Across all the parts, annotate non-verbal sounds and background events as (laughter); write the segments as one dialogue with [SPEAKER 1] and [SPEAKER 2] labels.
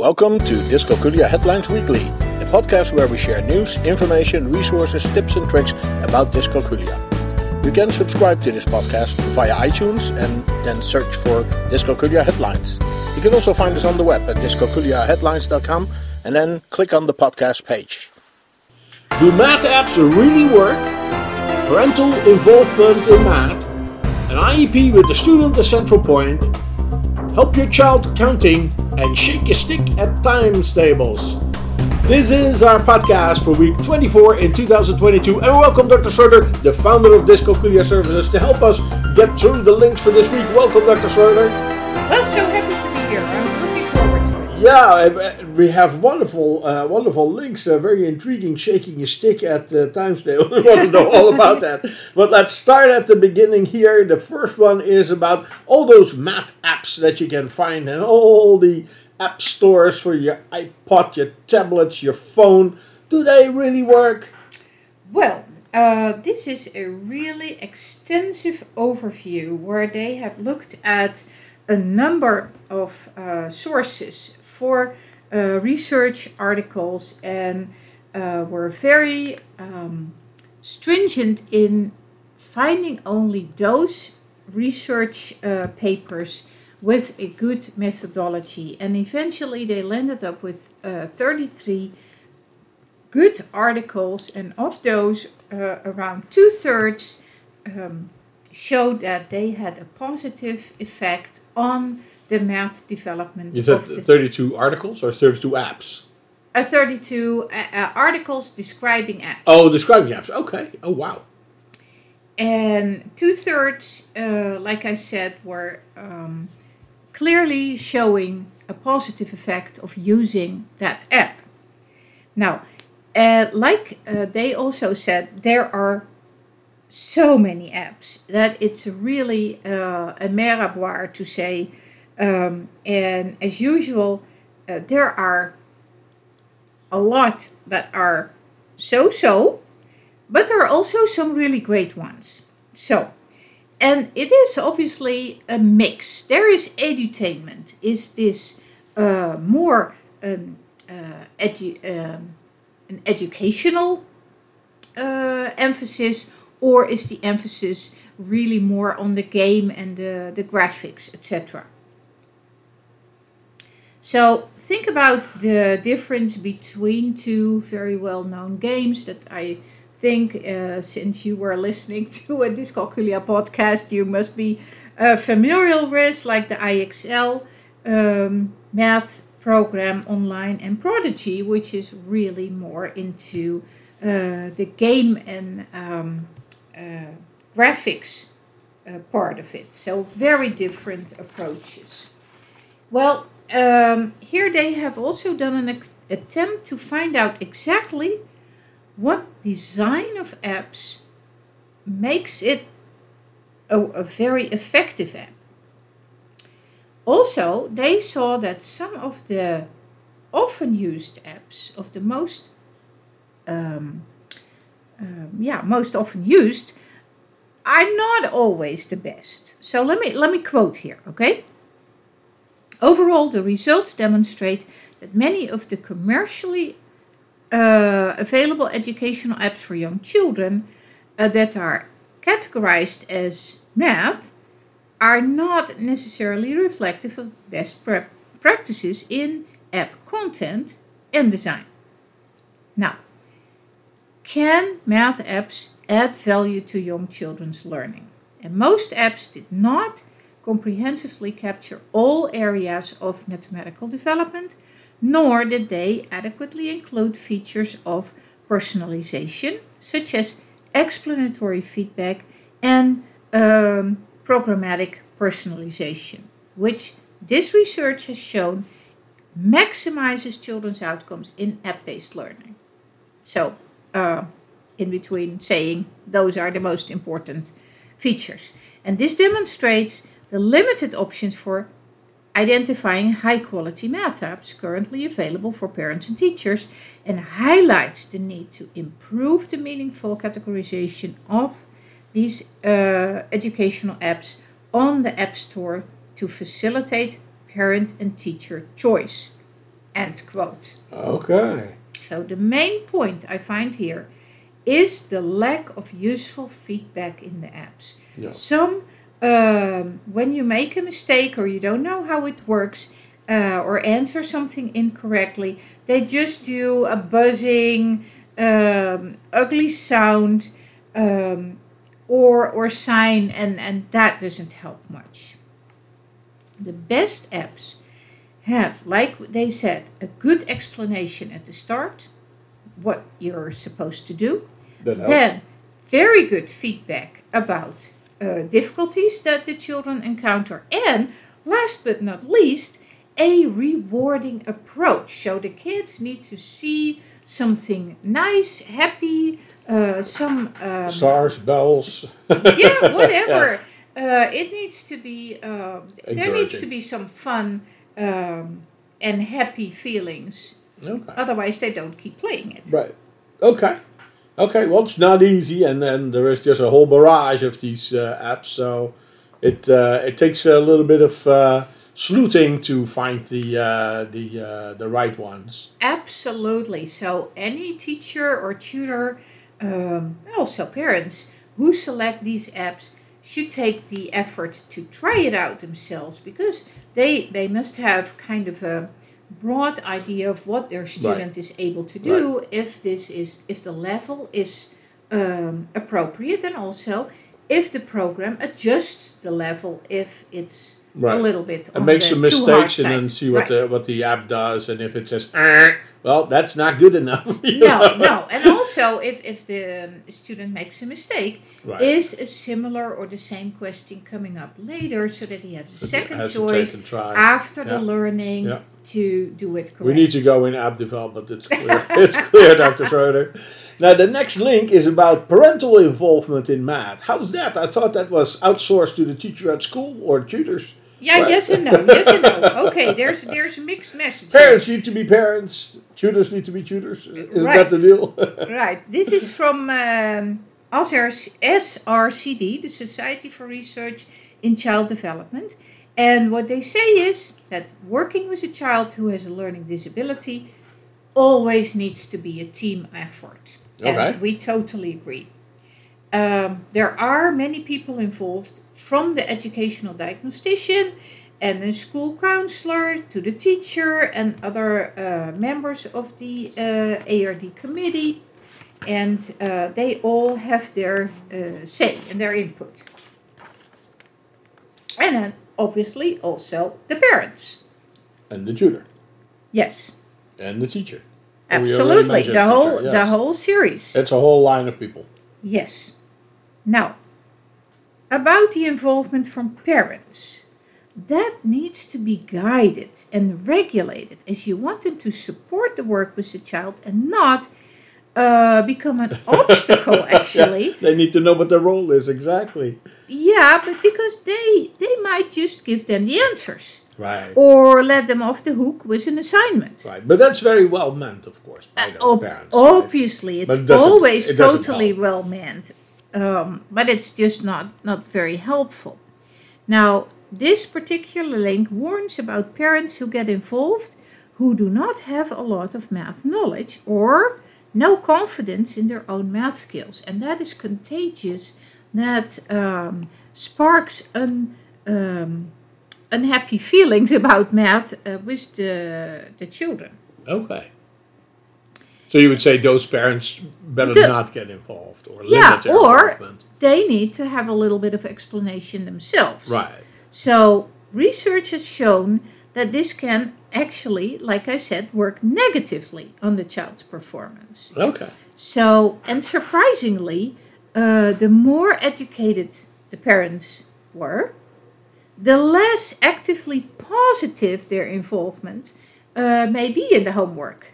[SPEAKER 1] Welcome to Dyscalculia Headlines Weekly, a podcast where we share news, information, resources, tips, and tricks about dyscalculia. You can subscribe to this podcast via iTunes and then search for Dyscalculia Headlines. You can also find us on the web at dyscalculiaheadlines.com and then click on the podcast page.
[SPEAKER 2] Do math apps really work? Parental involvement in math, an IEP with the student as central point, help your child counting, and shake a stick at times tables. This is our podcast for week 24 in 2022, and welcome Dr. Schroeder, the founder of Disco Dyscalculia Services, to help us get through the links for this week. Welcome, Dr. Schroeder.
[SPEAKER 3] Well, so happy to be here.
[SPEAKER 2] Yeah, we have wonderful, uh, wonderful links. Uh, very intriguing. Shaking a stick at the times table. (laughs) We want to know all about that. But let's start at the beginning here. The first one is about all those math apps that you can find and all the app stores for your iPod, your tablets, your phone. Do they really work?
[SPEAKER 3] Well, uh, this is a really extensive overview where they have looked at a number of uh, sources for uh, research articles and uh, were very um, stringent in finding only those research uh, papers with a good methodology. And eventually they landed up with uh, 33 good articles, and of those, uh, around two thirds um, showed that they had a positive effect on the math development.
[SPEAKER 2] You said
[SPEAKER 3] of the
[SPEAKER 2] 32 articles or 32 apps?
[SPEAKER 3] uh, 32 uh, uh, articles describing apps.
[SPEAKER 2] Oh, describing apps. Okay. Oh, wow.
[SPEAKER 3] And two thirds, uh, like I said, were um, clearly showing a positive effect of using that app. Now, uh, like uh, they also said, there are so many apps that it's really uh, a meraboir to say. Um, and as usual, uh, there are a lot that are so so, but there are also some really great ones. So, and it is obviously a mix. There is edutainment. Is this uh, more um, uh, edu- um, an educational uh, emphasis, or is the emphasis really more on the game and the, the graphics, etc.? So think about the difference between two very well-known games that I think, uh, since you were listening (laughs) to a Dyscalculia podcast, you must be uh, familiar with, like the IXL um, math program online and Prodigy, which is really more into uh, the game and um, uh, graphics uh, part of it. So very different approaches. Well, um, here they have also done an attempt to find out exactly what design of apps makes it a, a very effective app. Also, they saw that some of the often used apps, of the most, um, um, yeah, most often used, are not always the best. So let me let me quote here, okay? Overall, the results demonstrate that many of the commercially uh, available educational apps for young children uh, that are categorized as math are not necessarily reflective of best pra- practices in app content and design. Now, can math apps add value to young children's learning? And most apps did not comprehensively capture all areas of mathematical development, nor did they adequately include features of personalization, such as explanatory feedback and um, programmatic personalization, which this research has shown maximizes children's outcomes in app based learning. So, uh, in between saying those are the most important features. And this demonstrates the limited options for identifying high quality math apps currently available for parents and teachers and highlights the need to improve the meaningful categorization of these uh, educational apps on the App Store to facilitate parent and teacher choice. End quote.
[SPEAKER 2] Okay.
[SPEAKER 3] So the main point I find here is the lack of useful feedback in the apps.
[SPEAKER 2] Yeah.
[SPEAKER 3] Some, um, when you make a mistake or you don't know how it works uh, or answer something incorrectly, they just do a buzzing, um, ugly sound, um, or or sign, and and that doesn't help much. The best apps have, like they said, a good explanation at the start, what you're supposed to do. Then, very good feedback about uh, difficulties that the children encounter. And last but not least, a rewarding approach. So the kids need to see something nice, happy, uh, some. Um,
[SPEAKER 2] Stars, bells.
[SPEAKER 3] yeah, whatever. Uh, (laughs) it needs to be. Um, there needs to be some fun um, and happy feelings.
[SPEAKER 2] Okay.
[SPEAKER 3] Otherwise, they don't keep playing it.
[SPEAKER 2] Right. Okay. Okay. Well, it's not easy, and then there is just a whole barrage of these uh, apps. So it uh, it takes a little bit of uh, sleuthing to find the uh, the uh, the right ones.
[SPEAKER 3] Absolutely. So, any teacher or tutor, um, also parents who select these apps, should take the effort to try it out themselves because they they must have kind of a broad idea of what their student is able to do if this is if the level is um, appropriate and also if the program adjusts the level if it's a little bit
[SPEAKER 2] And make some mistakes and then see what
[SPEAKER 3] Right.
[SPEAKER 2] the what the app does, and if it says, "Eh," well, that's not good enough. (laughs)
[SPEAKER 3] no,
[SPEAKER 2] know?
[SPEAKER 3] no. And also, if, if the um, student makes a mistake,
[SPEAKER 2] Right.
[SPEAKER 3] is a similar or the same question coming up later so that he has a
[SPEAKER 2] So
[SPEAKER 3] second
[SPEAKER 2] has
[SPEAKER 3] choice after
[SPEAKER 2] Yeah.
[SPEAKER 3] the learning
[SPEAKER 2] Yeah.
[SPEAKER 3] To do it correct?
[SPEAKER 2] We need to go in app development. It's clear. (laughs) it's clear, Dr. Schroeder. Now, the next link is about parental involvement in math. How's that? I thought that was outsourced to the teacher at school or tutors.
[SPEAKER 3] Yeah,
[SPEAKER 2] Right.
[SPEAKER 3] yes and no. (laughs) Yes and no. Okay, there's there's mixed message. here.
[SPEAKER 2] Parents need to be parents. Tutors need to be tutors. Isn't
[SPEAKER 3] Right.
[SPEAKER 2] that the deal? (laughs)
[SPEAKER 3] Right. This is from um, SRCD, the Society for Research in Child Development. And what they say is that working with a child who has a learning disability always needs to be a team effort.
[SPEAKER 2] Okay.
[SPEAKER 3] And we totally agree. Um, there are many people involved, from the educational diagnostician and the school counselor to the teacher and other uh, members of the uh, ARD committee, and uh, they all have their uh, say and their input. And then obviously also the parents.
[SPEAKER 2] and the tutor.
[SPEAKER 3] Yes,
[SPEAKER 2] And the teacher.
[SPEAKER 3] Absolutely. The whole
[SPEAKER 2] teacher,
[SPEAKER 3] the whole series.
[SPEAKER 2] It's a whole line of people.
[SPEAKER 3] Yes. Now, about the involvement from parents, that needs to be guided and regulated as you want them to support the work with the child and not uh, become an (laughs) obstacle, actually.
[SPEAKER 2] Yeah, they need to know what their role is, exactly.
[SPEAKER 3] Yeah, but because they they might just give them the answers
[SPEAKER 2] Right.
[SPEAKER 3] or let them off the hook with an assignment.
[SPEAKER 2] Right. But that's very well meant, of course, by those
[SPEAKER 3] Ob-
[SPEAKER 2] parents.
[SPEAKER 3] obviously,
[SPEAKER 2] But
[SPEAKER 3] it's
[SPEAKER 2] it
[SPEAKER 3] always
[SPEAKER 2] it
[SPEAKER 3] totally
[SPEAKER 2] help.
[SPEAKER 3] well meant, um, but it's just not not very helpful. Now, this particular link warns about parents who get involved who do not have a lot of math knowledge or no confidence in their own math skills, and that is contagious. That um, sparks un, um, unhappy feelings about math uh, with the the children.
[SPEAKER 2] Okay. So you would say those parents better
[SPEAKER 3] The-
[SPEAKER 2] not get involved or
[SPEAKER 3] Yeah, or- they need to have a little bit of explanation themselves.
[SPEAKER 2] Right.
[SPEAKER 3] So, research has shown that this can actually, like I said, work negatively on the child's performance.
[SPEAKER 2] Okay.
[SPEAKER 3] So, and surprisingly, uh, the more educated the parents were, the less actively positive their involvement uh, may be in the homework.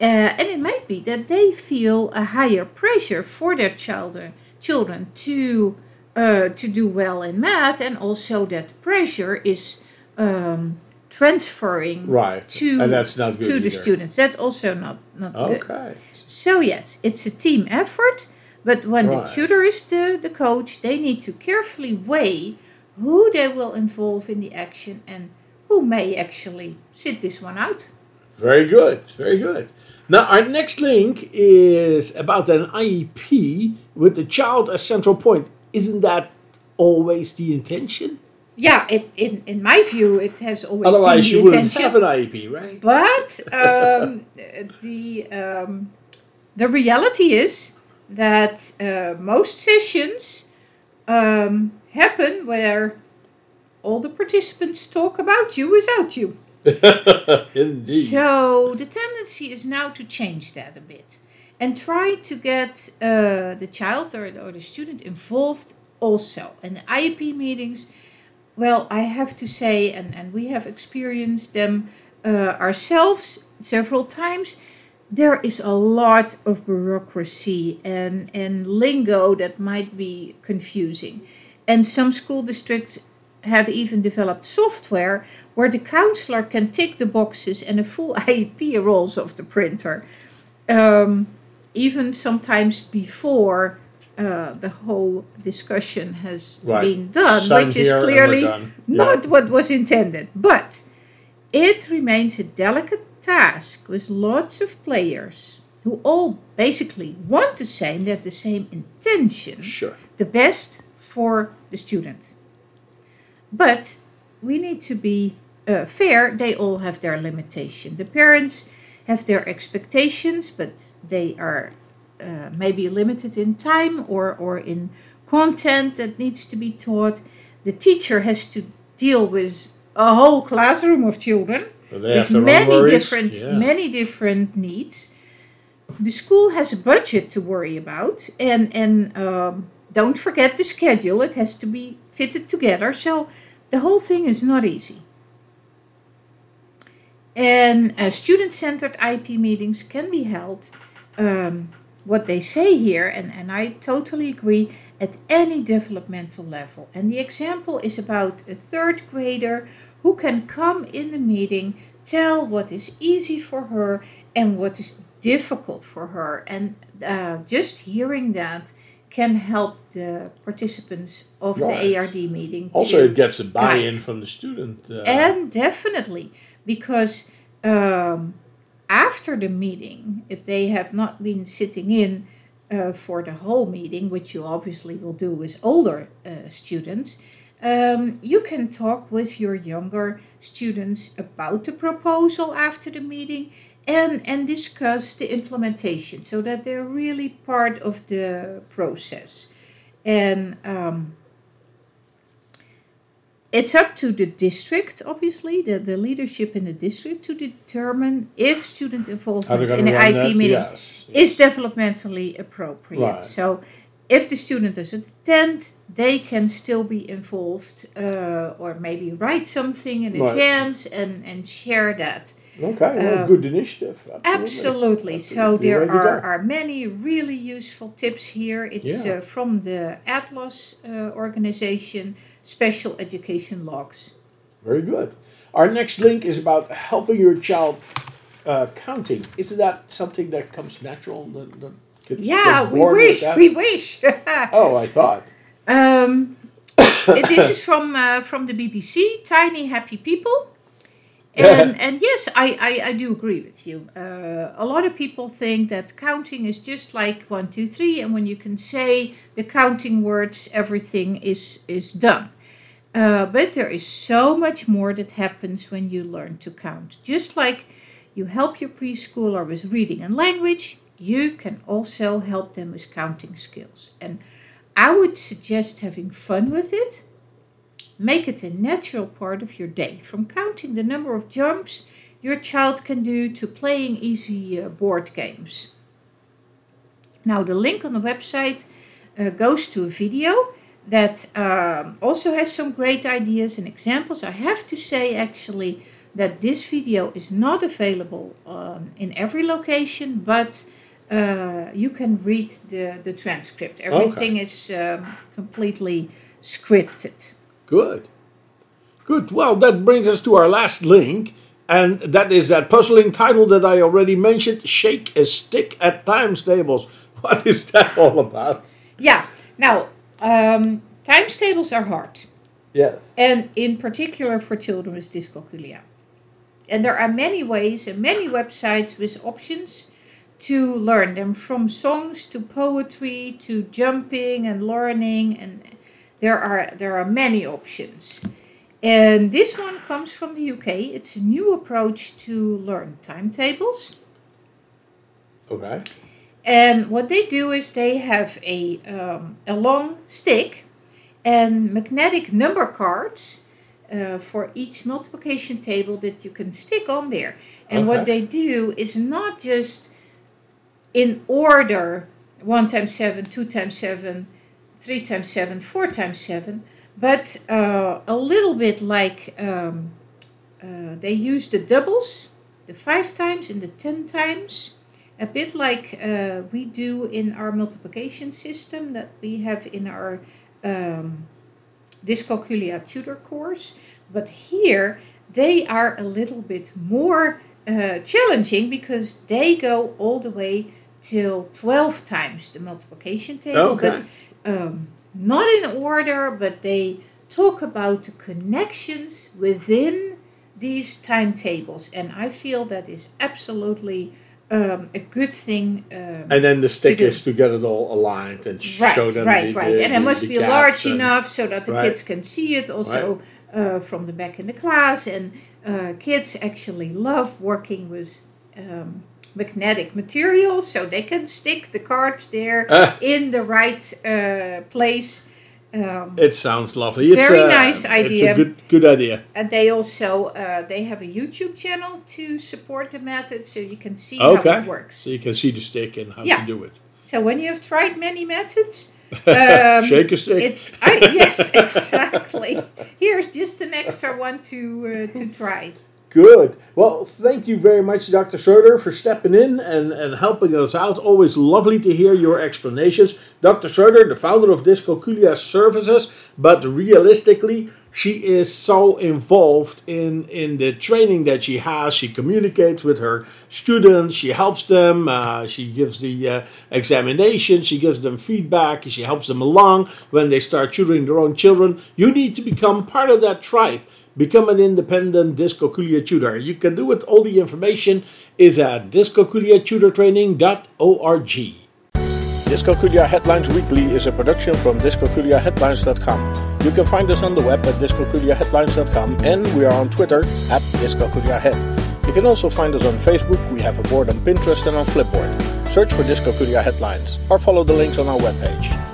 [SPEAKER 3] Uh, and it might be that they feel a higher pressure for their children, children to uh, to do well in math, and also that pressure is um, transferring
[SPEAKER 2] Right.
[SPEAKER 3] to
[SPEAKER 2] and that's not good
[SPEAKER 3] to the students. That's also not not good.
[SPEAKER 2] Okay.
[SPEAKER 3] So yes, it's a team effort, but when
[SPEAKER 2] Right.
[SPEAKER 3] the tutor is the, the coach, they need to carefully weigh who they will involve in the action and who may actually sit this one out.
[SPEAKER 2] Very good, very good. Now, our next link is about an IEP with the child as central point. Isn't that always the intention?
[SPEAKER 3] Yeah, it, in, in my view, it has always
[SPEAKER 2] Otherwise,
[SPEAKER 3] been
[SPEAKER 2] you wouldn't have an IEP, right?
[SPEAKER 3] But um, the um, the reality is that uh, most sessions um, happen where all the participants talk about you without you. (laughs)
[SPEAKER 2] Indeed.
[SPEAKER 3] So the tendency is now to change that a bit and try to get uh, the child or, or the student involved also. And the IEP meetings, well, I have to say, and, and we have experienced them uh, ourselves several times. There is a lot of bureaucracy and, and lingo that might be confusing. And some school districts have even developed software where the counselor can tick the boxes and a full (laughs) IEP rolls off the printer. Um, even sometimes before uh, the whole discussion has
[SPEAKER 2] Right.
[SPEAKER 3] been done, which is
[SPEAKER 2] here and we're
[SPEAKER 3] clearly.
[SPEAKER 2] Yeah.
[SPEAKER 3] not what was intended. But it remains a delicate task with lots of players who all basically want the same, they have the same intention
[SPEAKER 2] Sure.
[SPEAKER 3] the best for the student. But we need to be uh, fair, they all have their limitation. The parents have their expectations, but they are uh, maybe limited in time or, or in content that needs to be taught. The teacher has to deal with a whole classroom of children with many different
[SPEAKER 2] Yeah.
[SPEAKER 3] many different needs. The school has a budget to worry about, and and um, don't forget the schedule. It has to be fitted together. So the whole thing is not easy. And uh, student-centered IP meetings can be held. Um, what they say here, and, and I totally agree, at any developmental level. And the example is about a third grader who can come in the meeting, tell what is easy for her and what is difficult for her. And uh, just hearing that can help the participants of
[SPEAKER 2] Right.
[SPEAKER 3] the ARD meeting.
[SPEAKER 2] Also, it gets a buy-in
[SPEAKER 3] guide.
[SPEAKER 2] from the student. Uh,
[SPEAKER 3] And definitely, because um, after the meeting, if they have not been sitting in uh, for the whole meeting, which you obviously will do with older uh, students, um, you can talk with your younger students about the proposal after the meeting and, and discuss the implementation so that they're really part of the process. And um, it's up to the district, obviously, the, the leadership in the district, to determine if student involvement in an IP
[SPEAKER 2] that?
[SPEAKER 3] meeting
[SPEAKER 2] Yes.
[SPEAKER 3] is developmentally appropriate.
[SPEAKER 2] Right.
[SPEAKER 3] So, if the student doesn't attend, they can still be involved uh, or maybe write something in
[SPEAKER 2] Right.
[SPEAKER 3] advance and, and share that.
[SPEAKER 2] Okay, well,
[SPEAKER 3] Um,
[SPEAKER 2] good initiative. Absolutely.
[SPEAKER 3] Absolutely. So there
[SPEAKER 2] Way to go.
[SPEAKER 3] are, are many really useful tips here. It's
[SPEAKER 2] Yeah.
[SPEAKER 3] uh, from the Atlas uh, organization, Special Education Logs.
[SPEAKER 2] Very good. Our next link is about helping your child uh, counting. Isn't that something that comes natural? The, the kids
[SPEAKER 3] Yeah, we wish, we wish. (laughs)
[SPEAKER 2] Oh, I thought.
[SPEAKER 3] Um, (coughs) this is from uh, from the BBC, Tiny Happy People. And, and yes, I, I, I do agree with you. Uh, a lot of people think that counting is just like one, two, three, and when you can say the counting words, everything is, is done. Uh, but there is so much more that happens when you learn to count. Just like you help your preschooler with reading and language, you can also help them with counting skills. And I would suggest having fun with it. Make it a natural part of your day, from counting the number of jumps your child can do to playing easy uh, board games. Now, the link on the website uh, goes to a video that um, also has some great ideas and examples. I have to say, actually, that this video is not available um, in every location, but uh, you can read the, the transcript. Everything is um, completely scripted.
[SPEAKER 2] Good. Good. Well, that brings us to our last link, and that is that puzzling title that I already mentioned Shake a Stick at Times Tables. (laughs) What is that all about?
[SPEAKER 3] Yeah. Now, um, times tables are hard,
[SPEAKER 2] Yes.
[SPEAKER 3] and in particular for children with dyscalculia. And there are many ways and many websites with options to learn them from songs to poetry to jumping and learning and there are there are many options. And this one comes from the UK. It's a new approach to learn timetables.
[SPEAKER 2] Okay.
[SPEAKER 3] And what they do is they have a, um, a long stick and magnetic number cards uh, for each multiplication table that you can stick on there. And what they do is not just in order 1 times 7, 2 times 7, 3 times 7, 4 times 7, but uh, a little bit like um, uh, they use the doubles, the 5 times and the 10 times, a bit like uh, we do in our multiplication system that we have in our um, Dyscalculia tutor course. But here they are a little bit more uh, challenging because they go all the way till 12 times the multiplication table.
[SPEAKER 2] Okay.
[SPEAKER 3] But um, not in order, but they talk about the connections within these timetables. And I feel that is absolutely um, a good thing. Um,
[SPEAKER 2] And then the stick
[SPEAKER 3] do.
[SPEAKER 2] is to get it all aligned and
[SPEAKER 3] right,
[SPEAKER 2] show them
[SPEAKER 3] right,
[SPEAKER 2] the,
[SPEAKER 3] right.
[SPEAKER 2] the-
[SPEAKER 3] and it must be large enough so that the
[SPEAKER 2] Right.
[SPEAKER 3] kids can see it also uh, from the back in the class. And uh, kids actually love working with um, magnetic materials, so they can stick the cards there
[SPEAKER 2] Ah.
[SPEAKER 3] in the right uh, place. Um,
[SPEAKER 2] It sounds lovely. It's
[SPEAKER 3] Very
[SPEAKER 2] a,
[SPEAKER 3] nice
[SPEAKER 2] It's
[SPEAKER 3] idea.
[SPEAKER 2] a good, good idea.
[SPEAKER 3] and they also uh, they have a YouTube channel to support the method, so you can see how it works.
[SPEAKER 2] So you can see the stick and how
[SPEAKER 3] Yeah.
[SPEAKER 2] to do it.
[SPEAKER 3] So when you have tried many methods, (laughs) um,
[SPEAKER 2] Shake a stick.
[SPEAKER 3] It's I, yes, (laughs) exactly. Here's just an extra one to uh, to try.
[SPEAKER 2] Good. Well, thank you very much, Dr. Schroeder, for stepping in and, and helping us out. Always lovely to hear your explanations. Dr. Schroeder, the founder of Dyscalculia Services, but realistically, she is so involved in, in the training that she has. She communicates with her students, she helps them, uh, she gives the uh, examination, she gives them feedback, she helps them along when they start tutoring their own children. You need to become part of that tribe. Become an independent Dyscalculia tutor. You can do it. All the information is at dyscalculiatutortraining.org.
[SPEAKER 1] Dyscalculia Headlines Weekly is a production from dyscalculiaheadlines.com. You can find us on the web at dyscalculiaheadlines.com and we are on Twitter at dyscalculiahead. You can also find us on Facebook, we have a board on Pinterest and on Flipboard. Search for Dyscalculia Headlines or follow the links on our webpage.